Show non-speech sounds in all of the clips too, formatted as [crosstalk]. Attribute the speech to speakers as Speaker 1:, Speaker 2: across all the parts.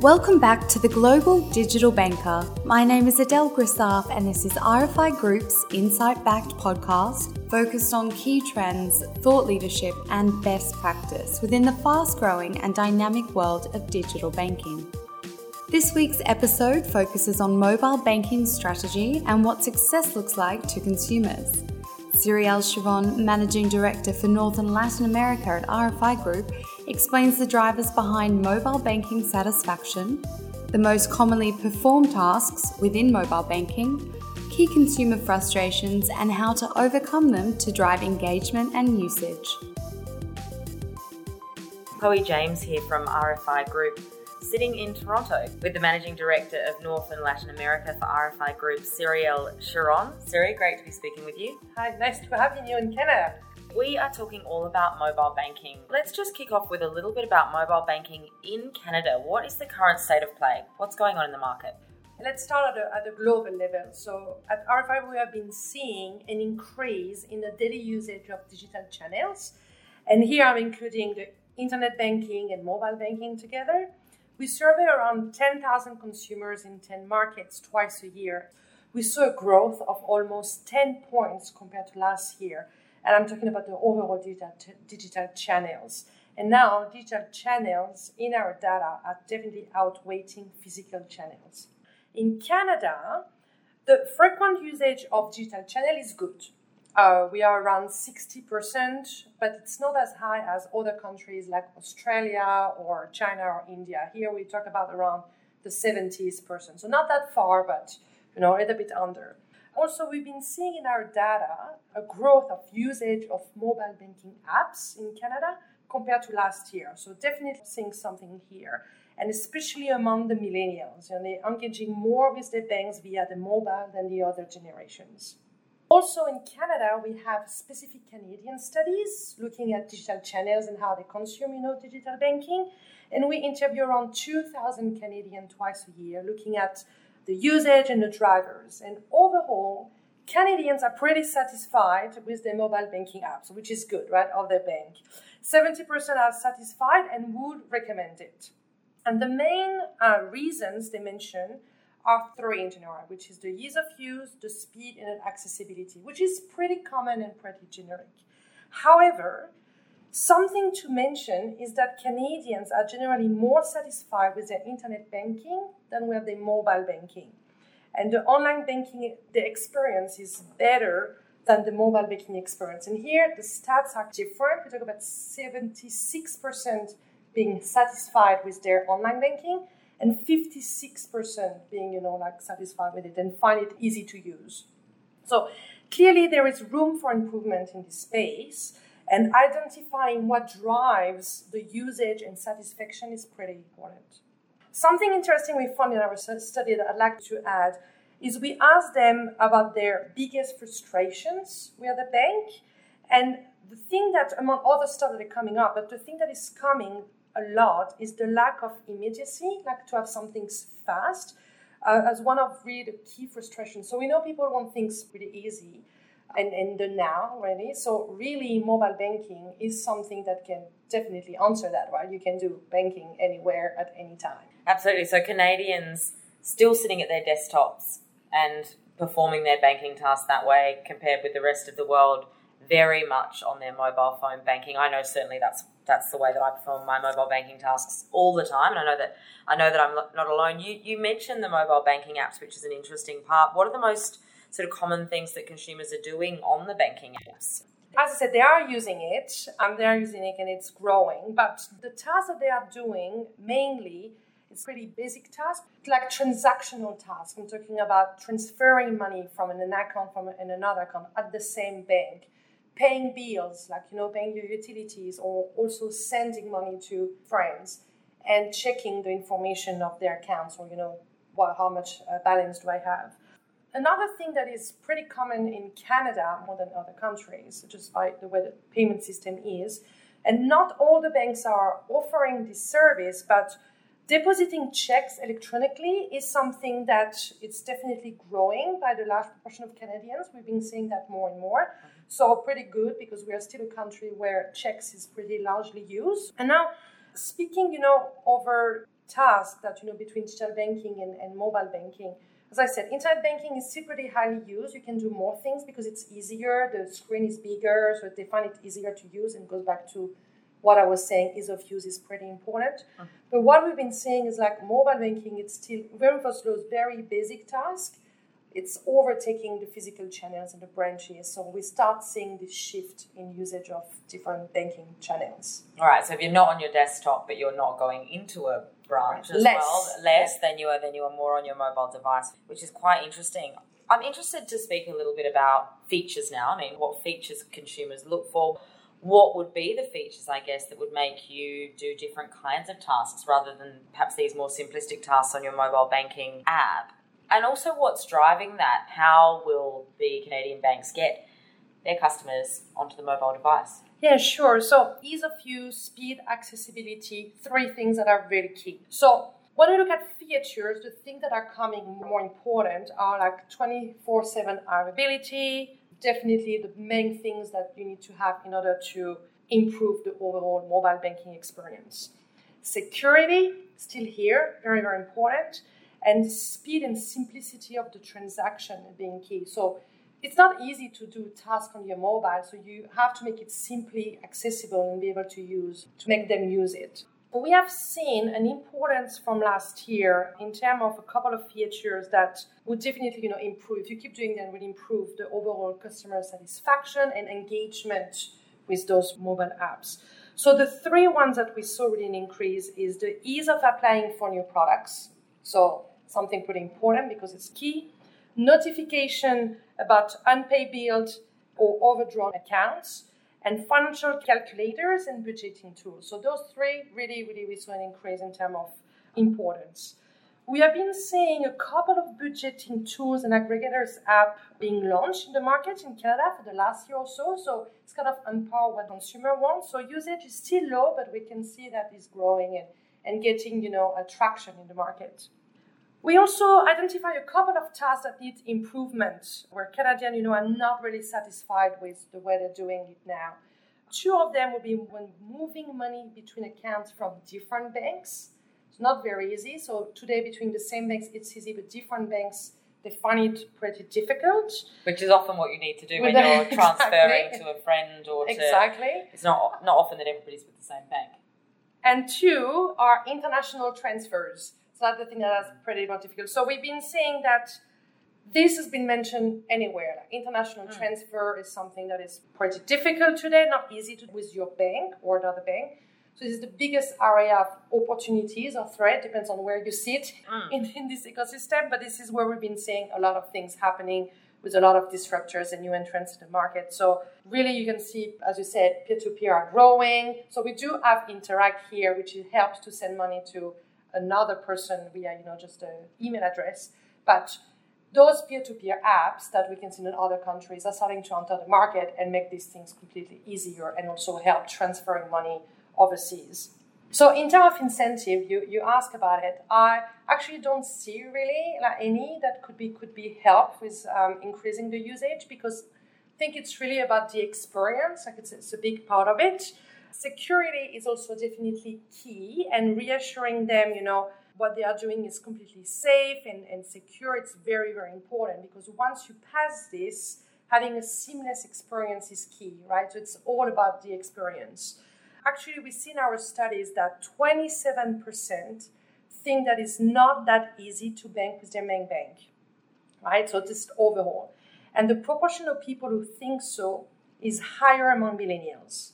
Speaker 1: Welcome back to the Global Digital Banker. My name is Adele Grissaf, and this is RFI Group's insight backed podcast focused on key trends, thought leadership, and best practice within the fast growing and dynamic world of digital banking. This week's episode focuses on mobile banking strategy and what success looks like to consumers. Cyrielle Chiron, Managing Director for Northern Latin America at RFI Group, explains the drivers behind mobile banking satisfaction, the most commonly performed tasks within mobile banking, key consumer frustrations, and how to overcome them to drive engagement and usage.
Speaker 2: Chloe James here from RFI Group sitting in Toronto with the Managing Director of North and Latin America for RFI Group, Cyrielle Chiron. Siri, great to be speaking with you.
Speaker 3: Hi, nice to have you in Canada.
Speaker 2: We are talking all about mobile banking. Let's just kick off with a little bit about mobile banking in Canada. What is the current state of play? What's going on in the market?
Speaker 3: Let's start at a global level. So, at RFI, we have been seeing an increase in the daily usage of digital channels. And here I'm including the internet banking and mobile banking together. We survey around 10,000 consumers in 10 markets twice a year. We saw a growth of almost 10 points compared to last year. And I'm talking about the overall digital, digital channels. And now, digital channels in our data are definitely outweighing physical channels. In Canada, the frequent usage of digital channel is good. Uh, we are around 60%, but it's not as high as other countries like Australia or China or India. Here we talk about around the 70s percent. So not that far, but you know, a little bit under. Also, we've been seeing in our data a growth of usage of mobile banking apps in Canada compared to last year. So definitely seeing something here. And especially among the millennials, know, they're engaging more with their banks via the mobile than the other generations. Also in Canada, we have specific Canadian studies looking at digital channels and how they consume, you know, digital banking. And we interview around 2,000 Canadians twice a year, looking at the usage and the drivers. And overall, Canadians are pretty satisfied with their mobile banking apps, which is good, right, of their bank. 70% are satisfied and would recommend it. And the main uh, reasons they mention are three in general, which is the ease of use, the speed, and accessibility, which is pretty common and pretty generic. However, something to mention is that Canadians are generally more satisfied with their internet banking than with their mobile banking. And the online banking, the experience is better than the mobile banking experience. And here the stats are different. We talk about 76% being satisfied with their online banking and 56% being, you know, like satisfied with it and find it easy to use. So clearly there is room for improvement in this space and identifying what drives the usage and satisfaction is pretty important. Something interesting we found in our study that I'd like to add is we asked them about their biggest frustrations with the bank and the thing that among other stuff that are coming up, but the thing that is coming a lot is the lack of immediacy, like to have something fast, uh, as one of really the key frustrations. So we know people want things pretty easy and in the now, really. So really, mobile banking is something that can definitely answer that, right? You can do banking anywhere at any time.
Speaker 2: Absolutely. So Canadians still sitting at their desktops and performing their banking tasks that way compared with the rest of the world very much on their mobile phone banking. I know certainly that's that's the way that I perform my mobile banking tasks all the time, and I know that I know that I'm not alone. You you mentioned the mobile banking apps, which is an interesting part. What are the most sort of common things that consumers are doing on the banking apps?
Speaker 3: As I said, they are using it, and they are using it, and it's growing. But the tasks that they are doing mainly it's pretty basic tasks, like transactional tasks. I'm talking about transferring money from an account from an another account at the same bank paying bills, like you know, paying your utilities, or also sending money to friends and checking the information of their accounts, or you know, what, how much uh, balance do I have. Another thing that is pretty common in Canada more than other countries, just by the way the payment system is, and not all the banks are offering this service, but depositing checks electronically is something that it's definitely growing by the large proportion of Canadians. We've been seeing that more and more. Mm-hmm. So pretty good because we are still a country where checks is pretty largely used. And now speaking, you know, over tasks that you know between digital banking and, and mobile banking. As I said, internet banking is still pretty highly used. You can do more things because it's easier. The screen is bigger, so they find it easier to use and goes back to what I was saying, ease of use is pretty important. Mm-hmm. But what we've been saying is like mobile banking, it's still very much those very basic tasks. It's overtaking the physical channels and the branches. So we start seeing this shift in usage of different banking channels.
Speaker 2: All right. So if you're not on your desktop, but you're not going into a branch as
Speaker 3: less.
Speaker 2: well, less yeah. than you are, then you are more on your mobile device, which is quite interesting. I'm interested to speak a little bit about features now. I mean, what features consumers look for what would be the features, I guess, that would make you do different kinds of tasks rather than perhaps these more simplistic tasks on your mobile banking app? And also, what's driving that? How will the Canadian banks get their customers onto the mobile device?
Speaker 3: Yeah, sure. So, ease of use, speed, accessibility, three things that are really key. So, when we look at features, the things that are coming more important are like 24 7 availability, definitely the main things that you need to have in order to improve the overall mobile banking experience. Security, still here, very, very important. And speed and simplicity of the transaction being key. So it's not easy to do tasks on your mobile, so you have to make it simply accessible and be able to use to make them use it. But we have seen an importance from last year in terms of a couple of features that would definitely, you know, improve. If you keep doing that, will improve the overall customer satisfaction and engagement with those mobile apps. So the three ones that we saw really an increase is the ease of applying for new products. So something pretty important because it's key. Notification about unpaid bills or overdrawn accounts and financial calculators and budgeting tools. So those three really, really, we saw an increase in terms of importance. We have been seeing a couple of budgeting tools and aggregators app being launched in the market in Canada for the last year or so. So it's kind of par what consumer wants. So usage is still low, but we can see that it's growing and, and getting, you know, attraction in the market. We also identify a couple of tasks that need improvement, where Canadians, you know, are not really satisfied with the way they're doing it now. Two of them will be when moving money between accounts from different banks. It's not very easy. So today, between the same banks, it's easy, but different banks they find it pretty difficult.
Speaker 2: Which is often what you need to do when [laughs] you're transferring exactly. to a friend or to
Speaker 3: exactly.
Speaker 2: It's not not often that everybody's with the same bank.
Speaker 3: And two are international transfers. So that's the thing that's pretty more difficult. So we've been saying that this has been mentioned anywhere. Like international mm. transfer is something that is pretty difficult today, not easy to do with your bank or another bank. So this is the biggest area of opportunities or threat, depends on where you sit mm. in, in this ecosystem. But this is where we've been seeing a lot of things happening with a lot of disruptors and new entrants in the market. So really you can see, as you said, peer-to-peer are growing. So we do have Interac here, which helps to send money to another person via you know just an email address. But those peer-to-peer apps that we can see in other countries are starting to enter the market and make these things completely easier and also help transferring money overseas. So in terms of incentive you, you ask about it. I actually don't see really like any that could be could be help with um, increasing the usage because i think it's really about the experience. Like it's, it's a big part of it security is also definitely key and reassuring them, you know, what they are doing is completely safe and, and secure. It's very, very important because once you pass this, having a seamless experience is key, right? So it's all about the experience. Actually, we see in our studies that 27% think that it's not that easy to bank with their main bank, right? So just overall. And the proportion of people who think so is higher among millennials.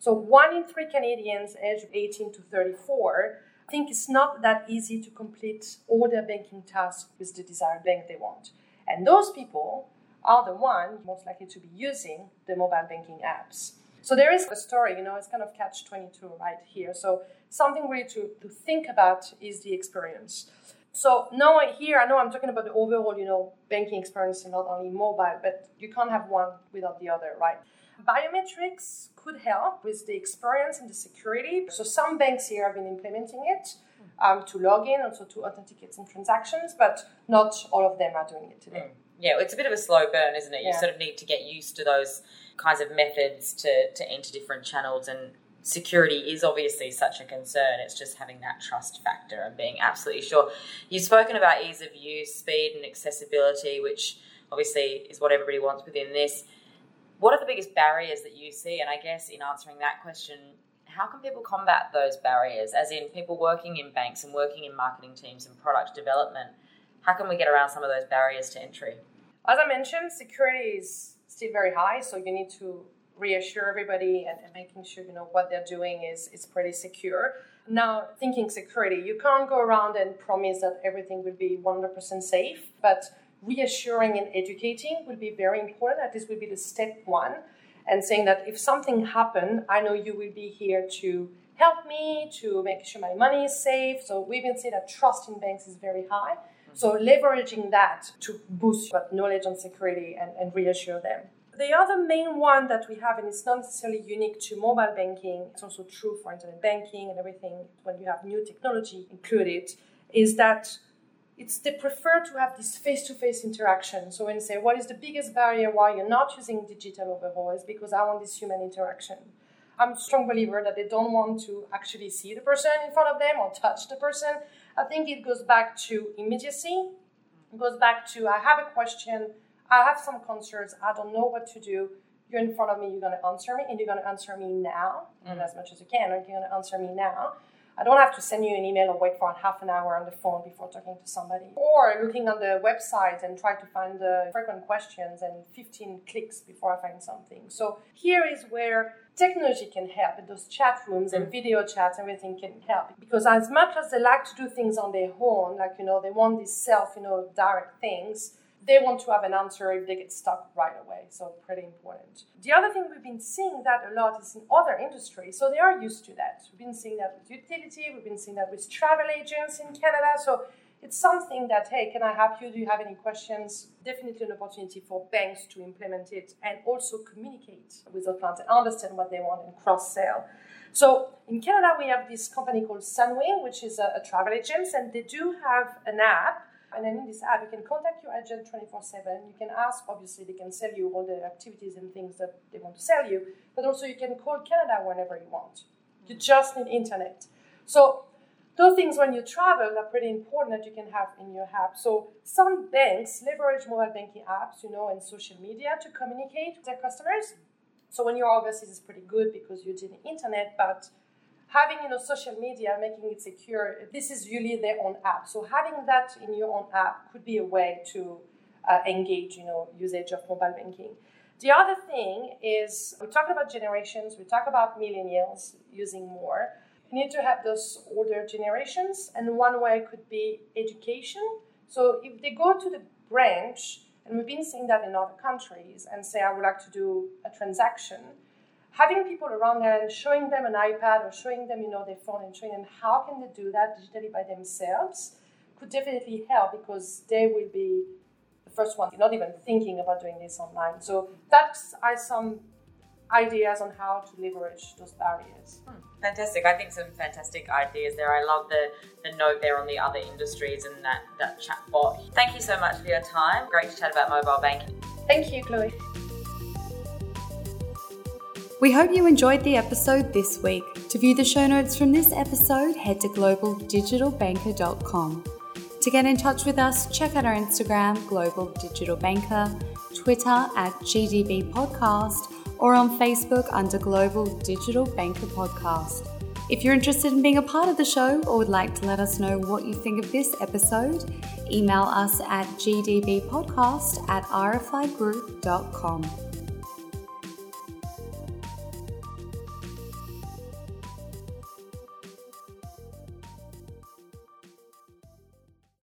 Speaker 3: So one in three Canadians aged 18 to 34 think it's not that easy to complete all their banking tasks with the desired bank they want. And those people are the ones most likely to be using the mobile banking apps. So there is a story, you know, it's kind of catch 22 right here. So something really to, to think about is the experience. So now here, I know I'm talking about the overall, you know, banking experience and not only mobile, but you can't have one without the other, right? Biometrics could help with the experience and the security. So some banks here have been implementing it um, to log in, also to authenticate some transactions, but not all of them are doing it today. Mm.
Speaker 2: Yeah, it's a bit of a slow burn, isn't it? You yeah. sort of need to get used to those kinds of methods to, to enter different channels and security is obviously such a concern. It's just having that trust factor and being absolutely sure. You've spoken about ease of use, speed, and accessibility, which obviously is what everybody wants within this. What are the biggest barriers that you see? And I guess in answering that question, how can people combat those barriers? As in, people working in banks and working in marketing teams and product development, how can we get around some of those barriers to entry?
Speaker 3: As I mentioned, security is still very high, so you need to reassure everybody and, and, making sure you know what they're doing is is pretty secure. Now, thinking security, you can't go around and promise that everything will be 100% safe, but reassuring and educating will be very important. That this will be the step one, and saying that if something happened, I know you will be here to help me to make sure my money is safe. So we've been saying that trust in banks is very high. So leveraging that to boost knowledge on security and, and reassure them. The other main one that we have, and it's not necessarily unique to mobile banking, it's also true for internet banking and everything when you have new technology included, is that it's they prefer to have this face-to-face interaction. So when you say what is the biggest barrier why you're not using digital overall is because I want this human interaction. I'm a strong believer that they don't want to actually see the person in front of them or touch the person. I think it goes back to immediacy. It goes back to I have a question, I have some concerns, I don't know what to do. You're in front of me, you're going to answer me, and you're going to answer me now, mm-hmm. and as much as you can, and you're going to answer me now. I don't have to send you an email or wait for half an hour on the phone before talking to somebody. Or looking on the website and try to find the frequent questions and 15 clicks before I find something. So here is where technology can help and those chat rooms and mm. video chats everything can help because as much as they like to do things on their own like you know they want these self you know direct things they want to have an answer if they get stuck right away. So pretty important. The other thing we've been seeing that a lot is in other industries. So they are used to that. We've been seeing that with utility. We've been seeing that with travel agents in Canada. So it's something that hey, can I help you? Do you have any questions? Definitely an opportunity for banks to implement it and also communicate with their clients and understand what they want and cross sell. So in Canada, we have this company called Sunwing, which is a, a travel agent, and they do have an app and then in this app, you can contact your agent 24 7. You can ask, obviously, they can sell you all the activities and things that they want to sell you, but also you can call Canada whenever you want. You just need internet. So, those things when you travel are pretty important that you can have in your app. So, some banks leverage mobile banking apps, you know, and social media to communicate with their customers. So, when you're overseas, it's pretty good because you're using internet, but having you know social media making it secure this is really their own app. So having that in your own app could be a way to uh, engage you know usage of mobile banking. The other thing is we talk about generations we talk about millennials using more. You need to have those older generations and one way could be education. So if they go to the branch and we've been seeing that in other countries and say i would like to do a transaction having people around and showing them an iPad or showing them, you know, their phone and showing them how can they do that digitally by themselves could definitely help because they will be the first ones not even thinking about doing this online. So that's are some ideas on how to leverage those barriers.
Speaker 2: Hmm, fantastic. I think some fantastic ideas there. I love the, the note there on the other industries and that, that chat bot. Thank you so much for your time. Great to chat about mobile banking.
Speaker 3: Thank you, Chloe.
Speaker 1: We hope you enjoyed the episode this week. To view the show notes from this episode, head to globaldigitalbanker.com. To get in touch with us, check out our Instagram, Global Digital Banker, Twitter at GDB Podcast, or on Facebook under Global Digital Banker Podcast. If you're interested in being a part of the show or would like to let us know what you think of this episode, email us at gdbpodcast at rfigroup.com.